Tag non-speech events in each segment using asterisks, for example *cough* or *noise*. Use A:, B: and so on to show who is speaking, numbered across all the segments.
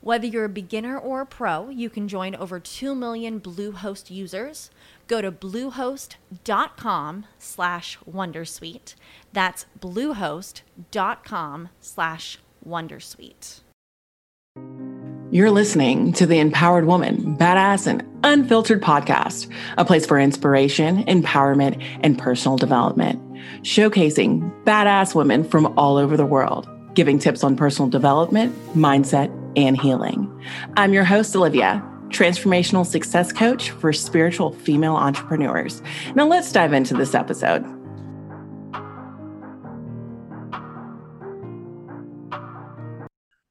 A: Whether you're a beginner or a pro, you can join over 2 million Bluehost users. Go to bluehost.com slash wondersuite. That's bluehost.com slash wondersuite.
B: You're listening to the Empowered Woman, Badass and Unfiltered podcast, a place for inspiration, empowerment, and personal development showcasing badass women from all over the world, giving tips on personal development, mindset, and healing. I'm your host, Olivia, transformational success coach for spiritual female entrepreneurs. Now, let's dive into this episode.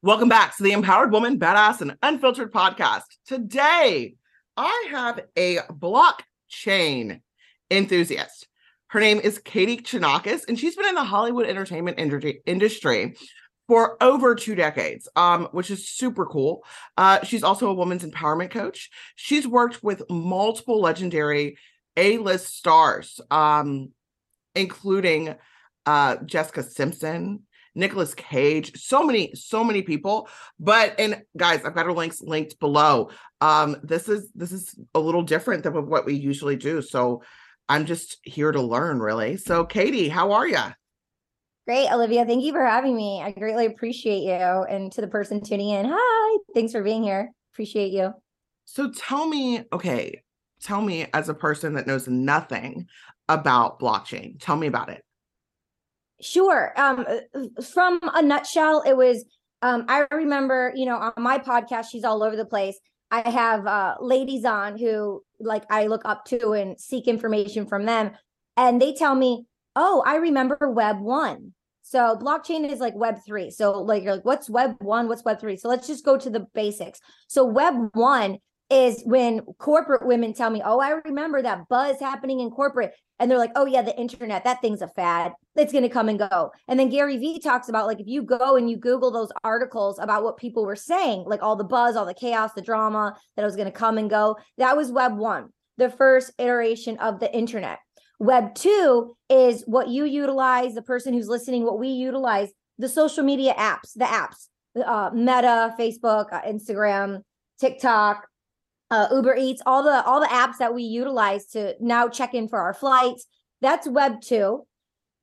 B: Welcome back to the Empowered Woman, Badass, and Unfiltered podcast. Today, I have a blockchain enthusiast. Her name is Katie Chonacas, and she's been in the Hollywood entertainment industry for over two decades, um, which is super cool. Uh, she's also a women's empowerment coach. She's worked with multiple legendary A-list stars, um, including uh, Jessica Simpson, Nicolas Cage, so many, so many people. But and guys, I've got her links linked below. Um, this is this is a little different than what we usually do. So I'm just here to learn, really. So, Katie, how are you?
C: Great, Olivia. Thank you for having me. I greatly appreciate you. And to the person tuning in, hi, thanks for being here. Appreciate you.
B: So, tell me, okay, tell me as a person that knows nothing about blockchain, tell me about it.
C: Sure. Um, from a nutshell, it was um, I remember, you know, on my podcast, she's all over the place. I have uh, ladies on who like I look up to and seek information from them, and they tell me, "Oh, I remember Web one." So blockchain is like Web three. So like you're like, what's Web one? What's Web three? So let's just go to the basics. So Web one is when corporate women tell me, "Oh, I remember that buzz happening in corporate," and they're like, "Oh yeah, the internet, that thing's a fad. It's going to come and go." And then Gary Vee talks about like if you go and you Google those articles about what people were saying, like all the buzz, all the chaos, the drama that was going to come and go, that was Web one, the first iteration of the internet. Web two is what you utilize, the person who's listening, what we utilize, the social media apps, the apps, uh, Meta, Facebook, uh, Instagram, TikTok, uh, Uber Eats, all the all the apps that we utilize to now check in for our flights. That's Web two,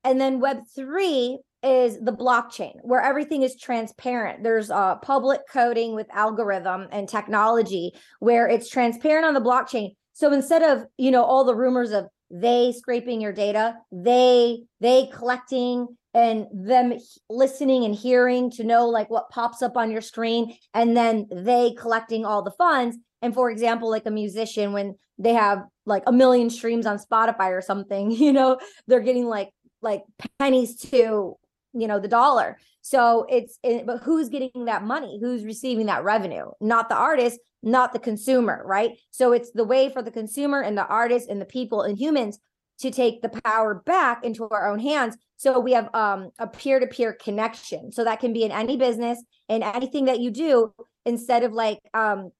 C: and then Web three is the blockchain where everything is transparent. There's uh, public coding with algorithm and technology where it's transparent on the blockchain. So instead of you know all the rumors of they scraping your data, they they collecting and them listening and hearing to know like what pops up on your screen and then they collecting all the funds and for example, like a musician, when they have like a million streams on Spotify or something, *laughs* you know, they're getting like like pennies to you know the dollar. So it's it, but who's getting that money? Who's receiving that revenue? Not the artist, not the consumer, right? So it's the way for the consumer and the artist and the people and humans to take the power back into our own hands so we have um, a peer-to-peer connection so that can be in any business and anything that you do instead of like um,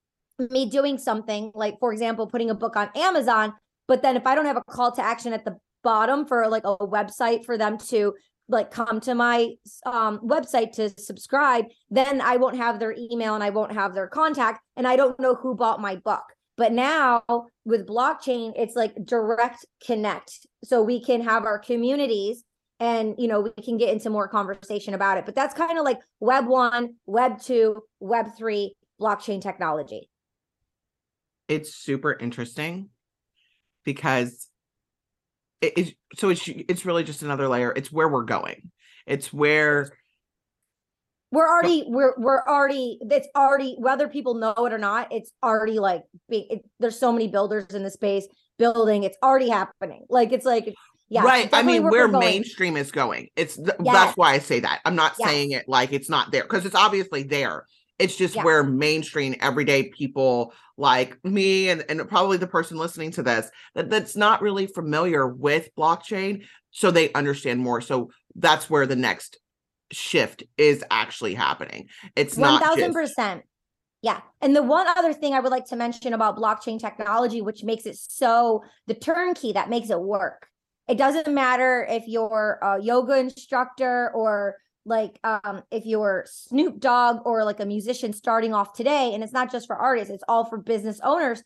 C: me doing something like for example putting a book on amazon but then if i don't have a call to action at the bottom for like a website for them to like come to my um, website to subscribe then i won't have their email and i won't have their contact and i don't know who bought my book. But now with blockchain it's like direct connect. So we can have our communities and you know we can get into more conversation about it. But that's kind of like web 1 web 2 web 3 blockchain technology.
B: It's super interesting because it is so it's it's really just another layer. It's where we're going. It's where
C: we're already we're we're already it's already whether people know it or not it's already like it, there's so many builders in the space building it's already happening. Like it's like yeah
B: right i mean where, where mainstream is going. It's yes. that's why i say that. I'm not yes. saying it like it's not there because it's obviously there it's just yeah. where mainstream everyday people like me and, and probably the person listening to this that, that's not really familiar with blockchain so they understand more so that's where the next shift is actually happening. It's 1000%. not 1000%.
C: Yeah. And the one other thing I would like to mention about blockchain technology, which makes it so the turnkey that makes it work. It doesn't matter if you're a yoga instructor or like um, if you're Snoop Dogg or like a musician starting off today. And it's not just for artists, it's all for business owners.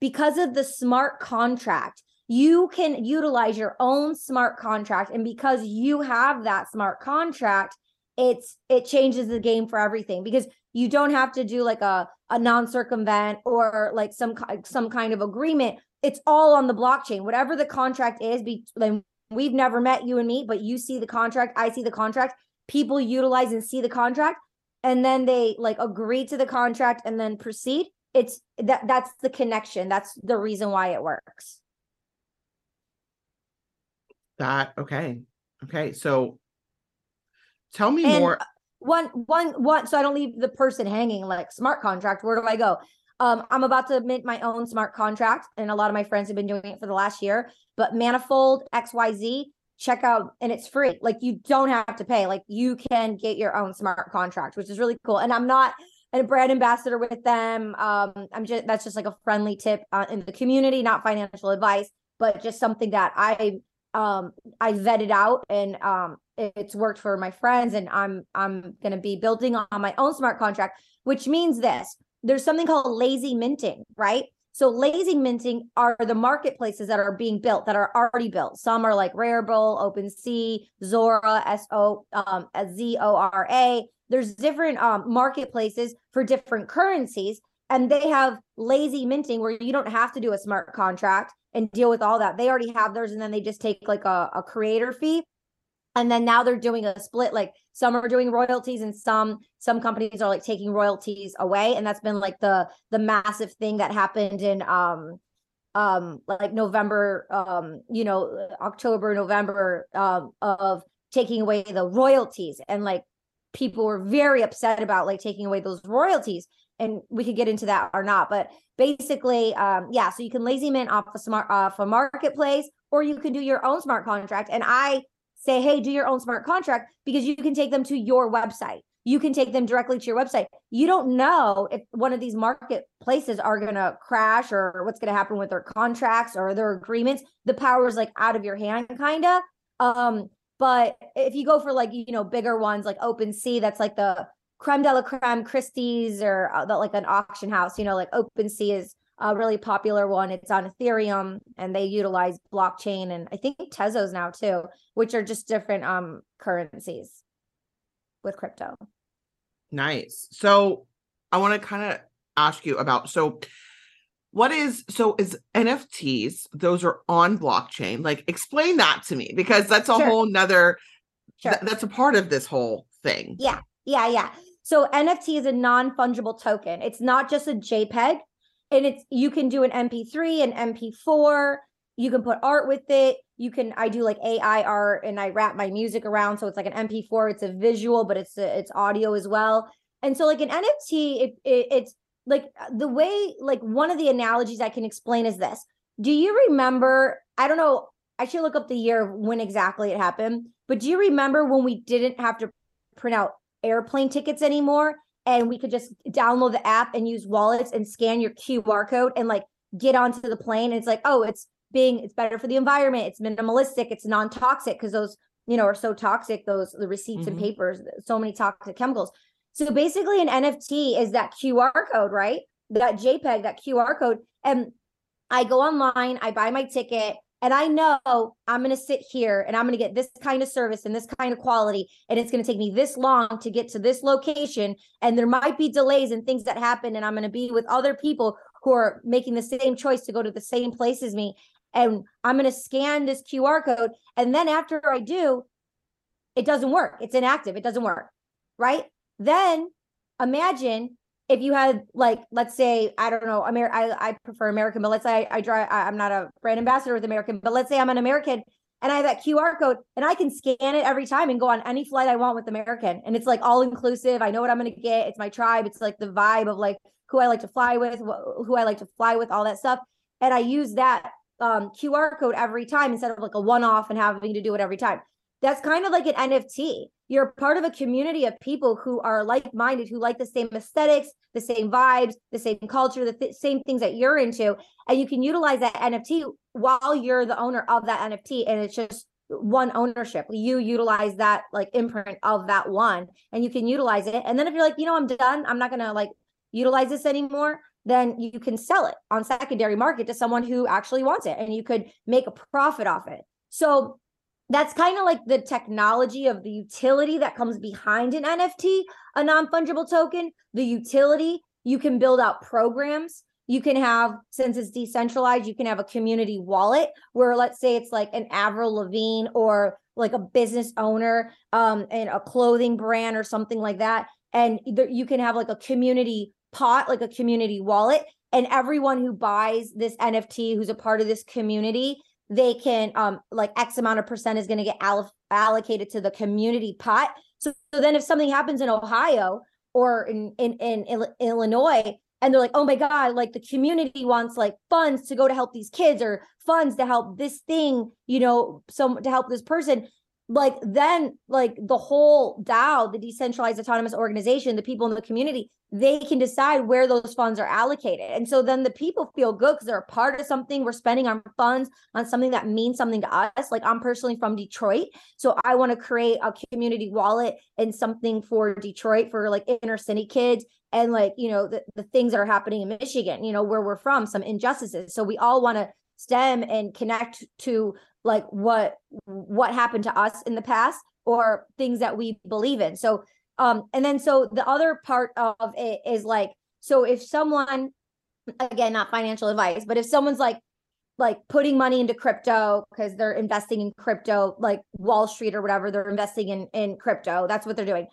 C: Because of the smart contract, you can utilize your own smart contract. And because you have that smart contract, it's it changes the game for everything because you don't have to do like a a non-circumvent or like some some kind of agreement it's all on the blockchain whatever the contract is be then we've never met you and me but you see the contract i see the contract people utilize and see the contract and then they like agree to the contract and then proceed it's that that's the connection that's the reason why it works
B: that okay okay so Tell me and more.
C: One, one, one. So I don't leave the person hanging. Like smart contract. Where do I go? Um, I'm about to mint my own smart contract, and a lot of my friends have been doing it for the last year. But Manifold XYZ, check out, and it's free. Like you don't have to pay. Like you can get your own smart contract, which is really cool. And I'm not a brand ambassador with them. Um, I'm just that's just like a friendly tip uh, in the community, not financial advice, but just something that I um I vetted out and um it's worked for my friends and i'm i'm going to be building on my own smart contract which means this there's something called lazy minting right so lazy minting are the marketplaces that are being built that are already built. Some are like rarible OpenSea zora s-o um, z-o-r-a there's different um, marketplaces for different currencies and they have lazy minting where you don't have to do a smart contract and deal with all that. They already have theirs and then they just take like a, a creator fee and then now they're doing a split like some are doing royalties and some some companies are like taking royalties away. And that's been like the the massive thing that happened in um um like november um you know october november um of taking away the royalties. And like people were very upset about like taking away those royalties. And we could get into that or not. But basically um yeah so you can lazy mint off a smart off a marketplace or you can do your own smart contract. And i say, hey, do your own smart contract because you can take them to your website. You can take them directly to your website. You don't know if one of these marketplaces are going to crash or what's going to happen with their contracts or their agreements. The power is like out of your hand, kind of. Um, but if you go for like, you know, bigger ones like OpenSea, that's like the creme de la creme Christie's or uh, like an auction house, you know, like OpenSea is a really popular one. It's on Ethereum and they utilize blockchain and I think Tezos now too, which are just different um currencies with crypto.
B: Nice. So I want to kind of ask you about so what is so is NFTs, those are on blockchain. Like explain that to me because that's a sure. whole nother sure. th- that's a part of this whole thing.
C: Yeah. Yeah, yeah. So NFT is a non-fungible token. It's not just a JPEG and it's you can do an mp3 an mp4 you can put art with it you can i do like ai art and i wrap my music around so it's like an mp4 it's a visual but it's a, it's audio as well. And so like an nft it, it, it's like uh, the way like one of the analogies i can explain is this. Do you remember i don't know i should look up the year when exactly it happened but do you remember when we didn't have to print out airplane tickets anymore and we could just download the app and use wallets and scan your QR code and like get onto the plane. And it's like, oh, it's being it's better for the environment. It's minimalistic. It's non-toxic because those you know are so toxic. Those the receipts mm-hmm. and papers, so many toxic chemicals. So basically, an NFT is that QR code, right? That JPEG, that QR code, and I go online, I buy my ticket, and I know I'm going to sit here and I'm going to get this kind of service and this kind of quality. And it's going to take me this long to get to this location. And there might be delays and things that happen. And I'm going to be with other people who are making the same choice to go to the same place as me. And I'm going to scan this QR code. And then after I do, it doesn't work. It's inactive. It doesn't work. Right. Then imagine if you had like let's say i don't know Amer- I, I prefer american but let's say i, I drive I, i'm not a brand ambassador with american but let's say i'm an american and i have that qr code and i can scan it every time and go on any flight i want with american and it's like all inclusive. I know what i'm going to get. It's my tribe. It's like the vibe of like who i like to fly with wh- who i like to fly with all that stuff. And i use that um, qr code every time instead of like a one-off and having to do it every time that's kind of like an nft you're part of a community of people who are like-minded who like the same aesthetics the same vibes the same culture the th- same things that you're into and you can utilize that nft while you're the owner of that nft and it's just one ownership. You utilize that like imprint of that one and you can utilize it and then if you're like you know i'm done i'm not gonna like utilize this anymore then you can sell it on secondary market to someone who actually wants it and you could make a profit off it. So that's kind of like the technology of the utility that comes behind an NFT, a non fungible token. The utility, you can build out programs. You can have, since it's decentralized, you can have a community wallet where, let's say, it's like an Avril Lavigne or like a business owner um, and a clothing brand or something like that. And you can have like a community pot, like a community wallet. And everyone who buys this NFT, who's a part of this community, they can um like x amount of percent is going to get all- allocated to the community pot. So, so then if something happens in ohio or in, in in illinois and they're like oh my god like the community wants like funds to go to help these kids or funds to help this thing you know some to help this person like then like the whole DAO, the decentralized autonomous organization, the people in the community, they can decide where those funds are allocated. And so then the people feel good because they're a part of something. We're spending our funds on something that means something to us. Like I'm personally from Detroit. So I want to create a community wallet and something for Detroit for like inner city kids and like, you know, the, the things that are happening in Michigan, you know, where we're from, some injustices. So we all want to stem and connect to like what what happened to us in the past or things that we believe in. So um and then so the other part of it is like so if someone again not financial advice but if someone's like like putting money into crypto because they're investing in crypto like wall street or whatever they're investing in in crypto that's what they're doing.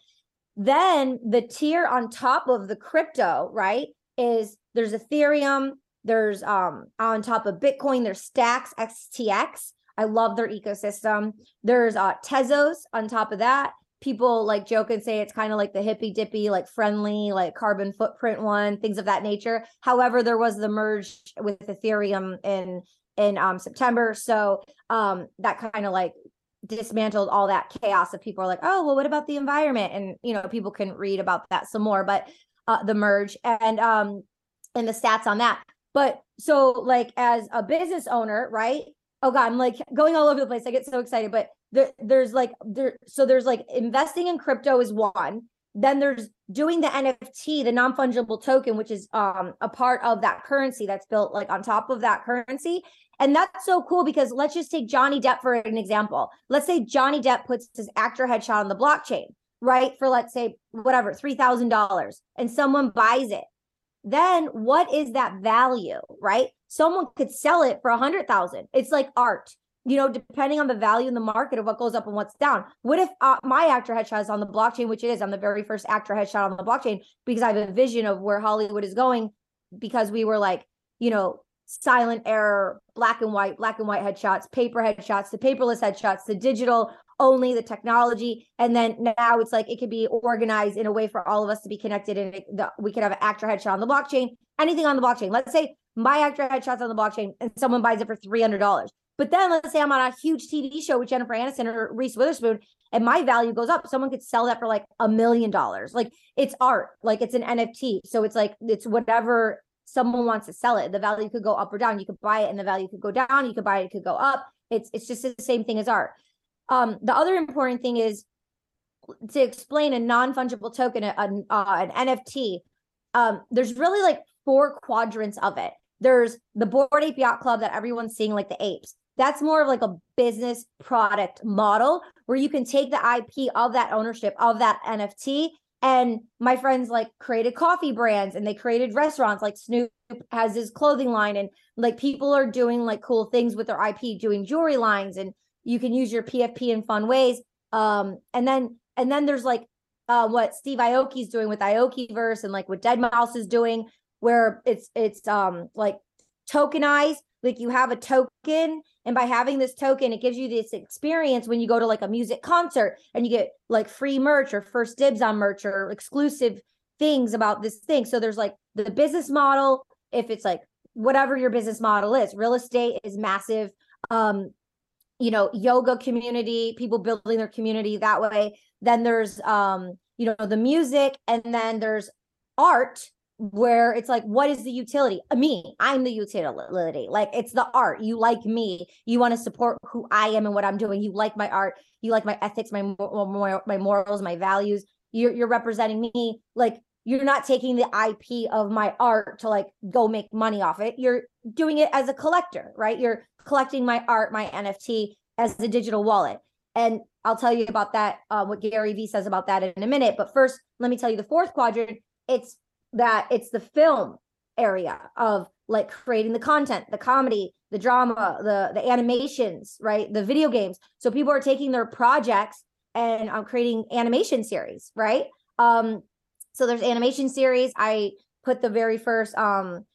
C: Then the tier on top of the crypto right is there's ethereum there's um on top of bitcoin there's stacks xtx I love their ecosystem. There's uh Tezos on top of that. People like joke and say it's kind of like the hippy dippy, like friendly, like carbon footprint one, things of that nature. However, there was the merge with Ethereum in in um September. So um that kind of like dismantled all that chaos of people are like, oh, well, what about the environment? And you know, people can read about that some more, but uh the merge and um and the stats on that. But so like as a business owner, right? Oh god i'm like going all over the place. I get so excited but there, there's like there so there's like investing in crypto is one. Then there's doing the nft the non-fungible token which is um a part of that currency that's built like on top of that currency. And that's so cool because let's just take johnny depp for an example. Let's say johnny depp puts his actor headshot on the blockchain right for let's say whatever $3000 and someone buys it. Then what is that value right someone could sell it for a hundred thousand. It's like art, you know, depending on the value in the market of what goes up and what's down. What if uh, my actor headshot is on the blockchain, which it is? I'm the very first actor headshot on the blockchain because I have a vision of where Hollywood is going because we were like, you know, silent error, black and white, black and white headshots, paper headshots, the paperless headshots, the digital only, the technology, and then now it's like it could be organized in a way for all of us to be connected, and it, the, we could have an actor headshot on the blockchain, anything on the blockchain. Let's say my actor headshots on the blockchain and someone buys it for $300. But then let's say I'm on a huge TV show with Jennifer Aniston or Reese Witherspoon and my value goes up. Someone could sell that for like a million dollars. Like it's art, like it's an NFT. So it's like it's whatever someone wants to sell it. The value could go up or down. You could buy it and the value could go down. You could buy it, it could go up. It's it's just the same thing as art. Um, the other important thing is to explain a non-fungible token, a, a, uh, an NFT. Um, there's really like four quadrants of it. There's the Bored Ape Yacht Club that everyone's seeing, like the apes. That's more of like a business product model where you can take the IP of that ownership of that NFT. And my friends like created coffee brands and they created restaurants like Snoop has his clothing line and like people are doing like cool things with their IP, doing jewelry lines and you can use your PFP in fun ways. Um, and then and then there's like uh, what Steve Aoki's doing with Aokiverse and like what Deadmau5 is doing, where it's it's um like tokenized. Like you have a token, and by having this token, it gives you this experience when you go to like a music concert and you get like free merch or first dibs on merch or exclusive things about this thing. So there's like the business model, if it's like whatever your business model is, real estate is massive. Um, you know, yoga community, people building their community that way. Then there's um, you know, the music, and then there's art where it's like what is the utility? Uh, me i'm the utility. Like it's the art. You like me. You want to support who i am and what i'm doing. You like my art. You like my ethics my my morals my values. You're, you're representing me. Like you're not taking the ip of my art to like go make money off it. You're doing it as a collector right? You're collecting my art my nft as a digital wallet. And i'll tell you about that uh, what gary vee says about that in a minute. But first let me tell you the fourth quadrant. It's that it's the film area of like creating the content, the comedy, the drama, the the animations, right? The video games. So people are taking their projects and I'm um, creating animation series, right? Um so there's animation series. I put the very first um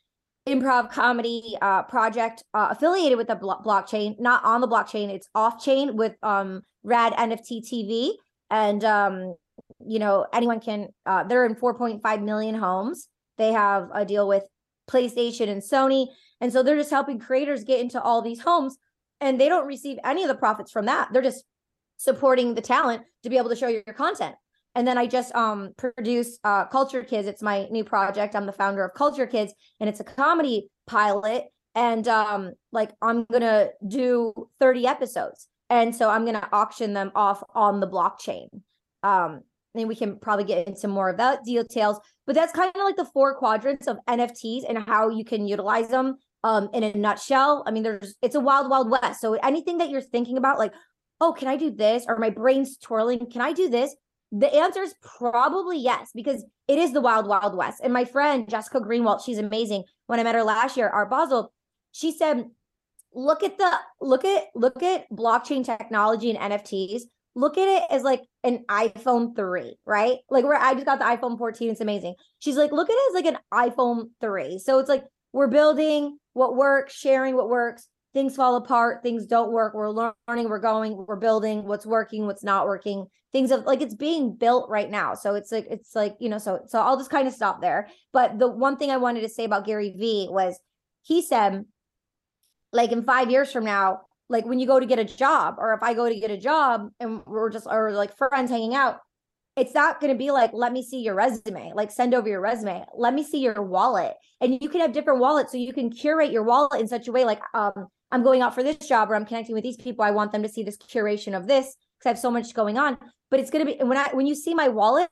C: improv comedy uh project uh, affiliated with the blo- blockchain, not on the blockchain, it's off chain with um Rad NFT TV and um you know, anyone can, uh, they're in 4.5 million homes. They have a deal with PlayStation and Sony. And so they're just helping creators get into all these homes and they don't receive any of the profits from that. They're just supporting the talent to be able to show your content. And then I just um produce uh Culture Kids. It's my new project. I'm the founder of Culture Kids and it's a comedy pilot and um like I'm to do 30 episodes. And so I'm to auction them off on the blockchain. Um and we can probably get into more of that details. But that's kind of like the four quadrants of NFTs and how you can utilize them um, in a nutshell. I mean, there's it's a wild, wild west. So anything that you're thinking about, like, oh, can I do this? Or my brain's twirling, can I do this? The answer is probably yes, because it is the wild, wild west. And my friend Jessica Greenwald, she's amazing. When I met her last year, Art Basel, she said, look at the look at look at blockchain technology and NFTs look at it as like an iPhone 3, right? Like where I just got the iPhone 14, it's amazing. She's like, look at it as like an iPhone 3. So it's like we're building what works, sharing what works. Things fall apart, things don't work. We're learning, we're going, we're building what's working, what's not working. Things of like it's being built right now. So it's like it's like, you know, so so I'll just kind of stop there. But the one thing I wanted to say about Gary Vee was he said like in 5 years from now, like when you go to get a job or if I go to get a job and we're just or like friends hanging out, it's not going to be like let me see your resume, like send over your resume. Let me see your wallet. And you can have different wallets so you can curate your wallet in such a way like um I'm going out for this job or I'm connecting with these people. I want them to see this curation of this because I have so much going on. But it's going to be when I when you see my wallet,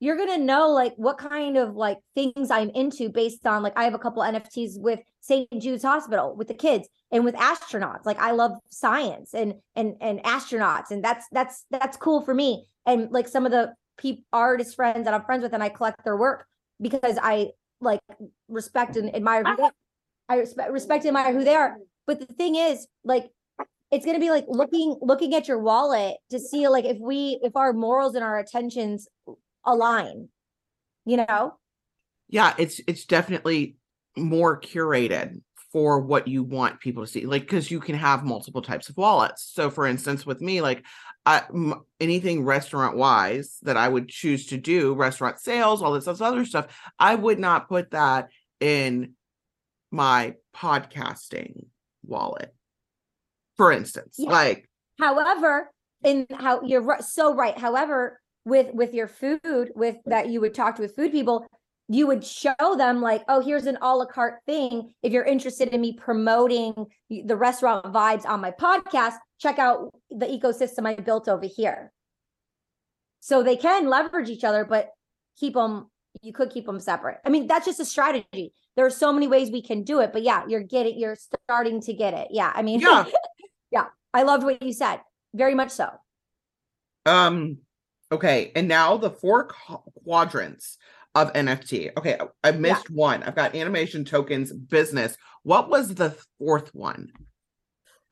C: you're going to know like what kind of like things I'm into based on like I have a couple NFTs with St. Jude's Hospital with the kids and with astronauts. Like I love science and and and astronauts and that's that's that's cool for me. And like some of the people artist friends that I'm friends with and I collect their work because I like respect and admire who they I respect respect and admire who they are. But the thing is like it's going to be like looking looking at your wallet to see like if we if our morals and our attentions align you know
B: yeah it's it's definitely more curated for what you want people to see like because you can have multiple types of wallets so for instance with me like I, m- anything restaurant wise that i would choose to do restaurant sales all this other stuff i would not put that in my podcasting wallet for instance yeah. like
C: however in how you're so right however with with your food with that you would talk to with food people you would show them like oh here's an a la carte thing. If you're interested in me promoting the restaurant vibes on my podcast check out the ecosystem i built over here. So they can leverage each other but keep them you could keep them separate. I mean that's just a strategy. There are so many ways we can do it but yeah you're getting you're starting to get it. Yeah i mean yeah. *laughs* yeah i loved what you said. Very much so.
B: Um Okay, and now the four quadrants of NFT. Okay, I missed yeah. one. I've got animation tokens, business. What was the fourth one?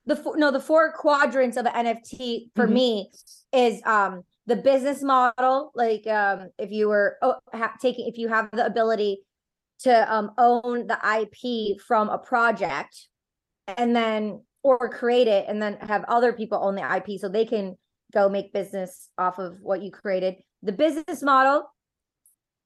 C: The four, no, the four quadrants of an NFT for mm-hmm. me is um the business model, like um, if you were oh, ha- taking, if you have the ability to um, own the IP from a project, and then or create it, and then have other people own the IP so they can go make business off of what you created. The business model,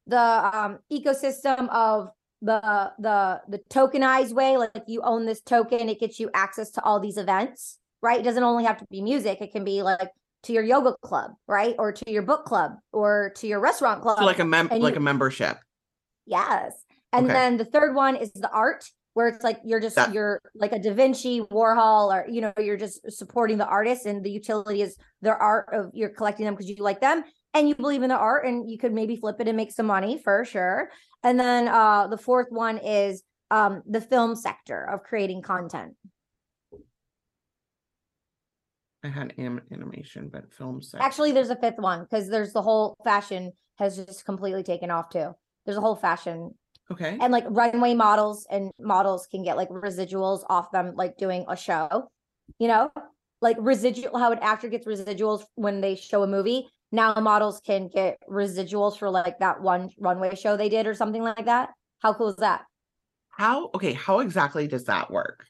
C: the um, ecosystem of the the the tokenized way, like you own this token, it gets you access to all these events, right? It doesn't only have to be music; it can be like to your yoga club, right? Or to your book club or to your restaurant club.
B: So like a mem like
C: you-
B: a membership.
C: Yes. And
B: Okay.
C: then the third one is the art, where it's like you're just
B: That-
C: you're like a Da Vinci, Warhol, or you know, you're just supporting the artist and the utility is their art of you're collecting them because you like them and you believe in the art and you could maybe flip it and make some money for sure. And then uh the fourth one is um the film sector of creating content.
B: I had anim- animation, but film set.
C: Actually, there's a fifth one because there's the whole fashion has just completely taken off too. There's a whole fashion
B: okay.
C: and like runway models and models can get like residuals off them like doing a show you know like residual how an actor gets residuals when they show a movie now models can get residuals for like that one runway show they did or something like that how cool is that
B: How okay, how exactly does that work?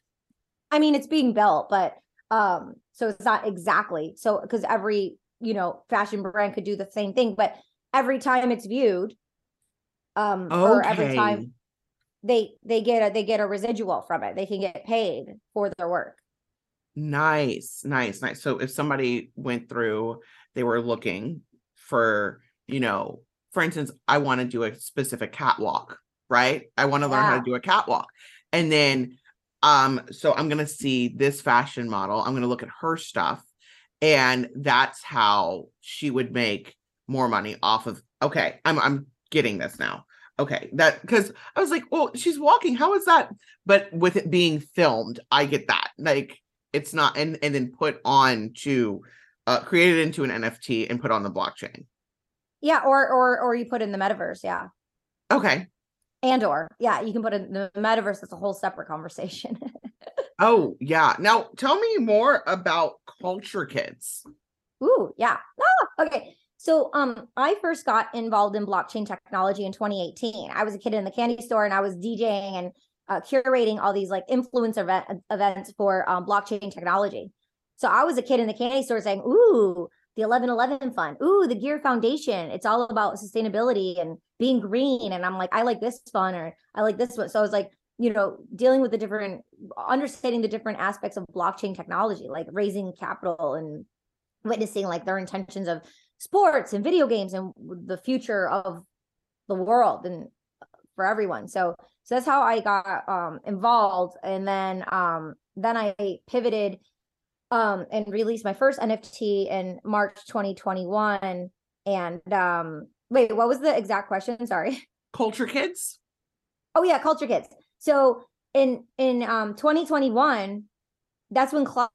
C: i mean it's being built but um so it's not exactly so because every you know fashion brand could do the same thing but every time it's viewed um or every
B: Okay.
C: time they they get a they get a residual from it they can get paid for their work
B: Nice, nice, nice. So if somebody went through, they were looking for, you know, for instance, I want to do a specific catwalk, right? I want to learn how
C: Yeah.
B: to do a catwalk. And then um so I'm going to see this fashion model, I'm going to look at her stuff and that's how she would make more money off of Okay, I'm I'm getting this now. Okay, that because I was like, well, she's walking. How is that? But with it being filmed, I get that. Like it's not and and then put on to uh create it into an NFT and put on the blockchain.
C: yeah or or or you put in the metaverse yeah
B: Okay.
C: and or yeah you can put in the metaverse that's a whole separate conversation *laughs*
B: Oh yeah. Now tell me more about Culture Kids.
C: Ooh, yeah. Ah, okay. So um I first got involved in blockchain technology in 2018. I was a kid in the candy store and I was DJing and uh, curating all these like influencer event, events for um, blockchain technology. So I was a kid in the candy store saying, "Ooh, the 1111 fund. Ooh, the Gear Foundation. It's all about sustainability and being green." And I'm like, "I like this fund or I like this one." So I was like, you know, dealing with the different understanding the different aspects of blockchain technology, like raising capital and witnessing like their intentions of sports and video games and the future of the world and for everyone. So so that's how I got um involved and then um then I pivoted um and released my first NFT in March 2021 and um wait what was the exact question sorry *laughs*
B: Culture Kids?
C: Oh yeah, Culture Kids. So in in um 2021, that's when club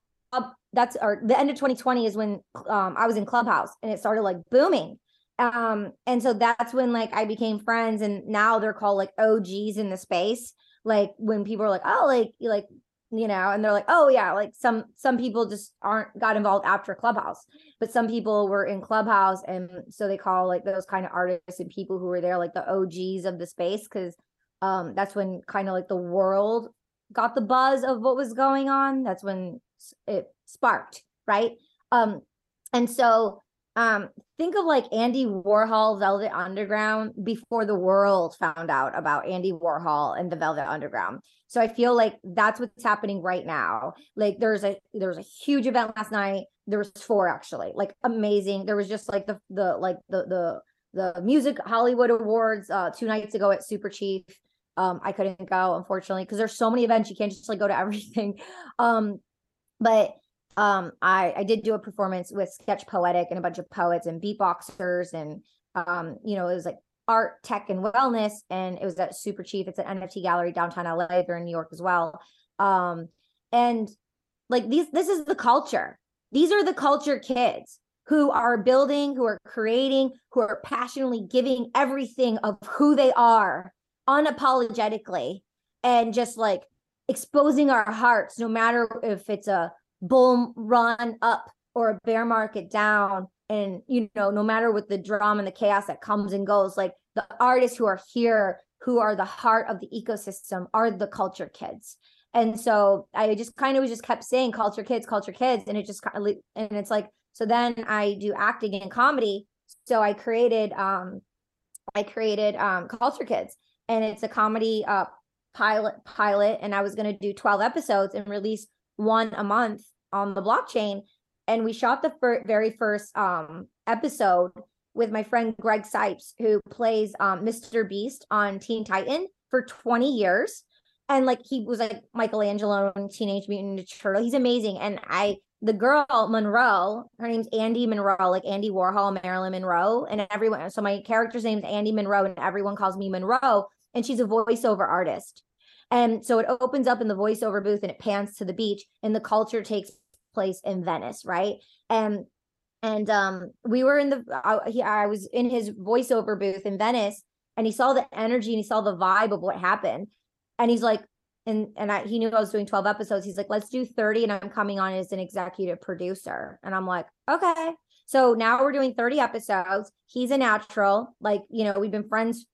C: that's or the end of 2020 is when um I was in Clubhouse and it started like booming. Um and so that's when like I became friends and now they're called like OGs in the space. Like when people are like, "Oh, like you like you know, and they're like, "Oh yeah, like some some people just aren't got involved after Clubhouse." But some people were in Clubhouse and so they call like those kind of artists and people who were there like the OGs of the space cuz um that's when kind of like the world got the buzz of what was going on that's when it sparked right? Um and so um think of like andy warhol velvet underground before the world found out about andy warhol and the velvet underground. So i feel like that's what's happening right now. Like there's a there was a huge event last night. There was four actually like amazing. There was just like the the like the the the music hollywood awards uh two nights ago at super chief. Um i couldn't go unfortunately because there's so many events you can't just like go to *laughs* everything. Um but um i i did do a performance with sketch poetic and a bunch of poets and beatboxers and um you know it was like art tech and wellness and it was at super chief. It's an nft gallery downtown la they're in new york as well. Um and like these this is the culture. These are the culture kids who are building who are creating who are passionately giving everything of who they are unapologetically and just like exposing our hearts no matter if it's a bull run up or a bear market down. And you know no matter what the drama and the chaos that comes and goes like the artists who are here who are the heart of the ecosystem are the culture kids. And so i just kind of was just kept saying culture kids culture kids. And it just kind of, and it's like so then i do acting and comedy. So i created um i created um culture kids. And it's a comedy uh pilot pilot and i was going to do 12 episodes and release one a month on the blockchain. And we shot the fir- very first um episode with my friend greg Cipes who plays um mr beast on teen titan for 20 years. And like he was like michelangelo in teenage mutant ninja turtle. He's amazing. And i the girl monroe her name's andy monroe like andy warhol marilyn monroe and everyone so my character's name's andy monroe and everyone calls me monroe. And she's a voiceover artist and so it opens up in the voiceover booth and it pans to the beach and the culture takes place in Venice, right? And and um we were in the I, he, I was in his voiceover booth in Venice and he saw the energy and he saw the vibe of what happened. And he's like and and I, he knew I was doing 12 episodes. He's like, "Let's do 30 and I'm coming on as an executive producer." And I'm like, "Okay." So now we're doing 30 episodes. He's a natural. Like, you know, we've been friends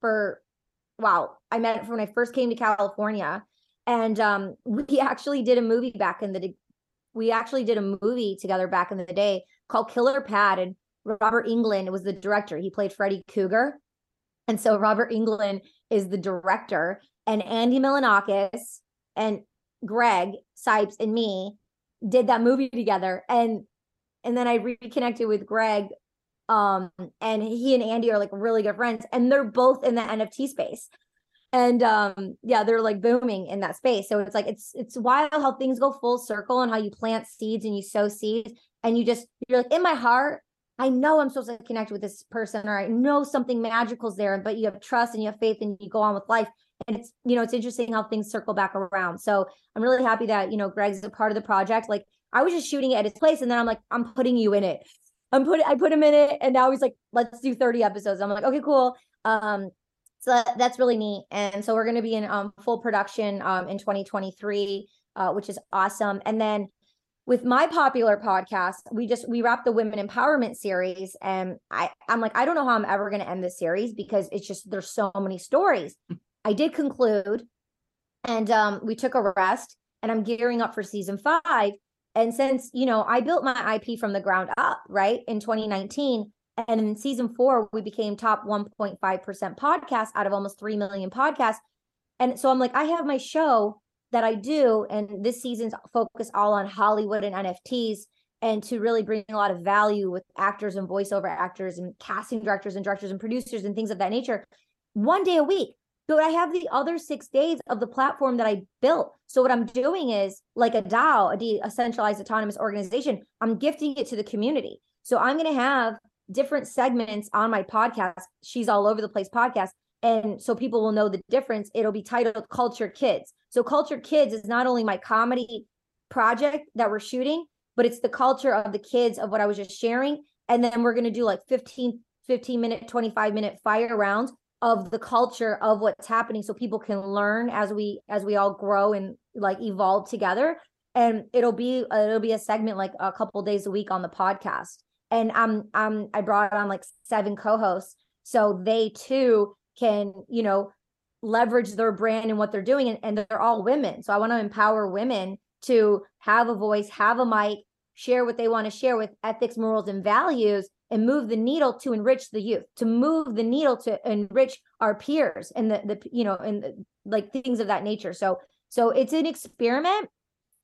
C: for wow, I met from when I first came to California. And um, we *laughs* actually did a movie back in the we actually did a movie together back in the day called Killer Pad, and Robert Englund was the director. He played Freddy Krueger, and so Robert Englund is the director, and Andy Milonakis and Greg Cipes and me did that movie together, and and then I reconnected with Greg um, and he and Andy are like really good friends, and they're both in the NFT space. And um, yeah, they're like booming in that space. So it's like it's it's wild how things go full circle and how you plant seeds and you sow seeds, and you just you're like in my heart, I know I'm supposed to connect with this person, or I know something magical's there, but you have trust and you have faith and you go on with life. And it's, you know, it's interesting how things circle back around. So I'm really happy that, you know, Greg's a part of the project. Like I was just shooting it at his place and then I'm like, I'm putting you in it. I'm put I put him in it and now he's like, let's do 30 episodes. I'm like, okay, cool. Um, so that, that's really neat. And so we're going to be in um, full production um, in 2023, uh, which is awesome. And then with my popular podcast, we just we wrapped the women empowerment series, and I I'm like I don't know how I'm ever going to end this series because it's just there's so many stories. I did conclude, and um, we took a rest, and I'm gearing up for season five. And since, you know, I built my IP from the ground up, right, in 2019, and in season four, we became top 1.5% podcast out of almost 3 million podcasts. And so I'm like, I have my show that I do, and this season's focused all on Hollywood and NFTs and to really bring a lot of value with actors and voiceover actors and casting directors and directors and producers and things of that nature one day a week but I have the other six days of the platform that I built. So what I'm doing is like a DAO, a decentralized autonomous organization, I'm gifting it to the community. So I'm going to have different segments on my podcast. She's all over the place podcast. And so people will know the difference. It'll be titled Culture Kids. So Culture Kids is not only my comedy project that we're shooting, but it's the culture of the kids of what I was just sharing. And then we're going to do like 15, 15 minute, 25 minute fire rounds of the culture of what's happening so people can learn as we as we all grow and like evolve together. And it'll be uh, it'll be a segment like a couple days a week on the podcast. And um um i brought on like seven co-hosts. So they too can you know leverage their brand and what they're doing. And, and they're all women. So i want to empower women to have a voice have a mic share what they want to share with ethics morals and values and move the needle to enrich the youth to move the needle to enrich our peers and the, the you know and the, like things of that nature. So so it's an experiment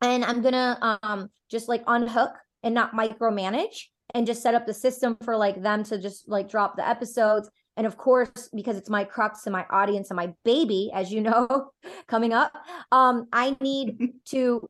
C: and i'm gonna um just like unhook and not micromanage and just set up the system for like them to just like drop the episodes. And of course because it's my crux and my audience and my baby as you know *laughs* coming up um i need *laughs* to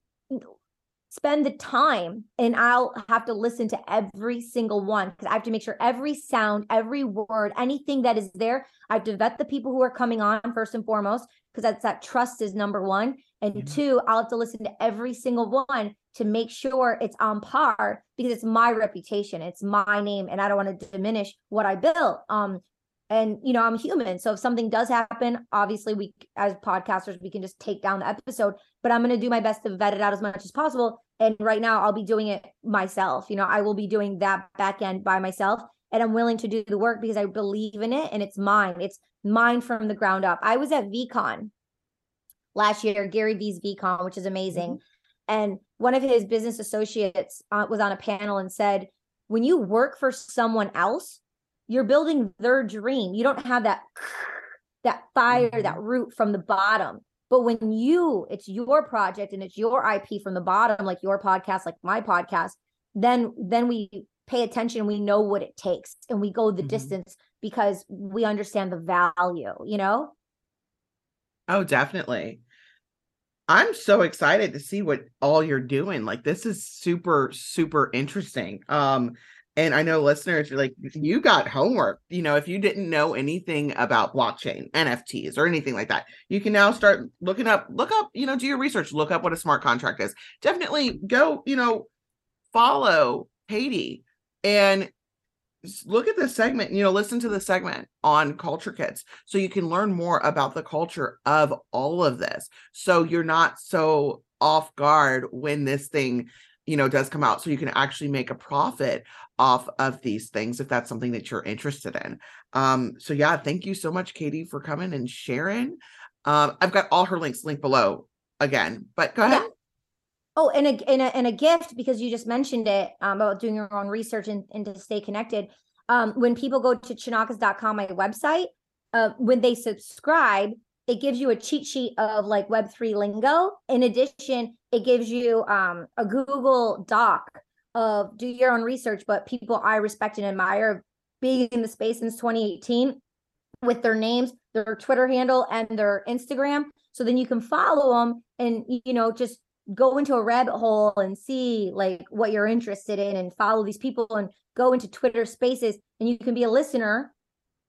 C: spend the time and I'll have to listen to every single one because I have to make sure every sound, every word, anything that is there, I have to vet the people who are coming on first and foremost because that's that trust is number one. And mm-hmm. two, I'll have to listen to every single one to make sure it's on par because it's my reputation, it's my name, and I don't want to diminish what I built. Um, and you know i'm human. So if something does happen obviously we as podcasters we can just take down the episode but i'm going to do my best to vet it out as much as possible. And right now i'll be doing it myself. You know i will be doing that back end by myself and i'm willing to do the work because i believe in it and it's mine. It's mine from the ground up. I was at VeeCon last year gary vee's VeeCon which is amazing. Mm-hmm. and one of his business associates uh, was on a panel and said when you work for someone else you're building their dream. You don't have that that fire mm-hmm. that root from the bottom. But when you it's your project and it's your ip from the bottom like your podcast like my podcast then then we pay attention we know what it takes and we go the mm-hmm. distance because we understand the value you know?
B: Oh definitely. I'm so excited to see what all you're doing. Like this is super super interesting. Um and I know listeners are like, you got homework. You know, if you didn't know anything about blockchain, NFTs, or anything like that, you can now start looking up, look up, you know, do your research, look up what a smart contract is. Definitely go, you know, follow Katie and look at the segment, you know, listen to the segment on Culture Kits so you can learn more about the culture of all of this. So you're not so off guard when this thing you know does come out so you can actually make a profit off of these things if that's something that you're interested in. Um so yeah thank you so much katie for coming and sharing. Um i've got all her links linked below again but go ahead. Yeah.
C: oh and a, and a and a gift because you just mentioned it um, about doing your own research and, and to stay connected. Um when people go to chonacas.com my website uh when they subscribe it gives you a cheat sheet of like web3 lingo. In addition it gives you um, a google doc of do your own research but people i respect and admire being in the space since 2018 with their names their twitter handle and their instagram. So then you can follow them and you know just go into a rabbit hole and see like what you're interested in and follow these people and go into twitter spaces and you can be a listener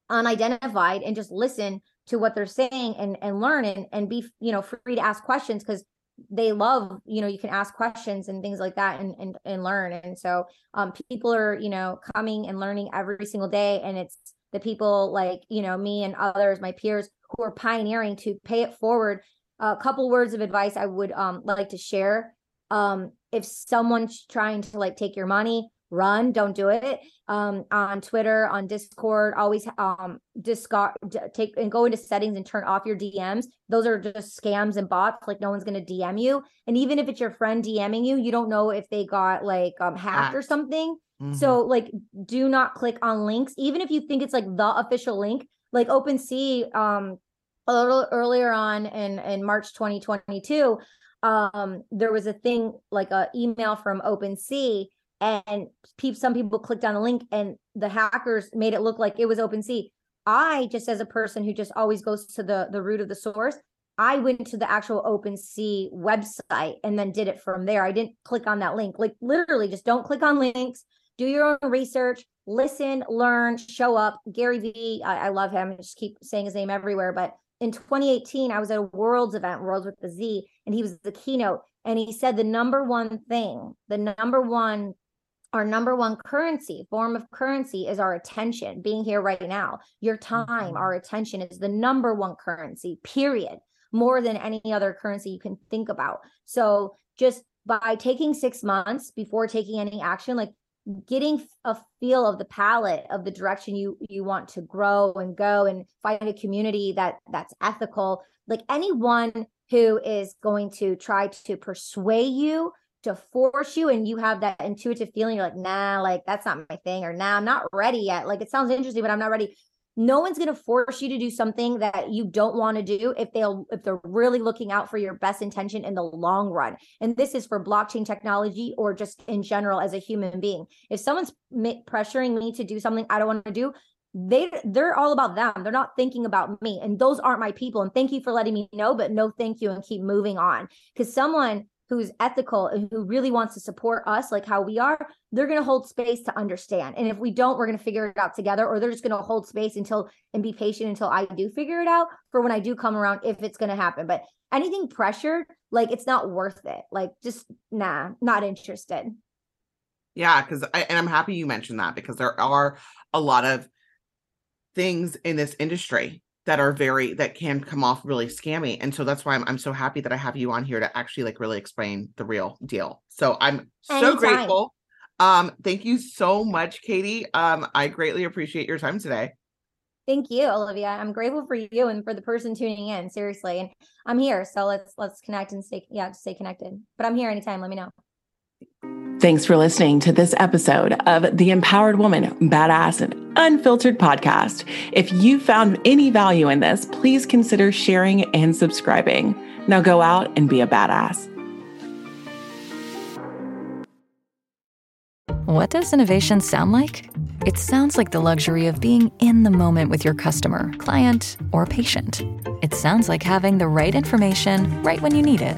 C: unidentified and just listen to what they're saying and and learn and, and be you know free to ask questions because they love you know you can ask questions and things like that and and, and learn. And so um people are you know coming and learning every single day. And it's the people like you know me and others my peers who are pioneering to pay it forward. A couple words of advice i would um like to share um if someone's trying to like take your money run don't do it um on twitter on discord always um discard take and go into settings and turn off your dms those are just scams and bots like no one's going to dm you. And even if it's your friend dming you you don't know if they got like um hacked or something. Mm-hmm. so like do not click on links. Even if you think it's like the official link like OpenSea um a little earlier on in in march 2022 um there was a thing like a email from OpenSea and some people clicked on the link and the hackers made it look like it was OpenSea. I just as a person who just always goes to the the root of the source, I went to the actual OpenSea website and then did it from there. I didn't click on that link. Like literally just don't click on links. Do your own research, listen, learn, show up. Gary Vee, I, I love him. I just keep saying his name everywhere. But in 2018, I was at a Worldz event, Worldz with the Z, and he was the keynote. And he said the number one thing, the number one our number one currency form of currency is our attention being here right now your time mm-hmm. our attention is the number one currency period more than any other currency you can think about so just by taking 6 months before taking any action like getting a feel of the palette of the direction you you want to grow and go and find a community that that's ethical like anyone who is going to try to persuade you to force you and you have that intuitive feeling you're like nah like that's not my thing or nah i'm not ready yet. Like it sounds interesting but i'm not ready. No one's going to force you to do something that you don't want to do if they'll if they're really looking out for your best intention in the long run. And this is for blockchain technology or just in general as a human being. If someone's pressuring me to do something i don't want to do they they're all about them. They're not thinking about me and those aren't my people. And thank you for letting me know but no thank you and keep moving on. Because someone who's ethical and who really wants to support us like how we are they're going to hold space to understand. And if we don't we're going to figure it out together or they're just going to hold space until and be patient until i do figure it out for when i do come around if it's going to happen. But anything pressured like it's not worth it. Like just nah not interested.
B: Yeah because and i'm happy you mentioned that because there are a lot of things in this industry that are very that can come off really scammy and so that's why I'm, I'm so happy that i have you on here to actually like really explain the real deal so i'm so
C: Anytime.
B: grateful um thank you so much katie um i greatly appreciate your time today
C: Thank you, Olivia. I'm grateful for you and for the person tuning in. Seriously, and I'm here, so let's let's connect and stay yeah stay connected. But I'm here anytime. Let me know.
D: Thanks for listening to this episode of the Empowered Woman Badass and Unfiltered podcast. If you found any value in this, please consider sharing and subscribing. Now go out and be a badass.
E: What does innovation sound like? It sounds like the luxury of being in the moment with your customer, client, or patient. It sounds like having the right information right when you need it.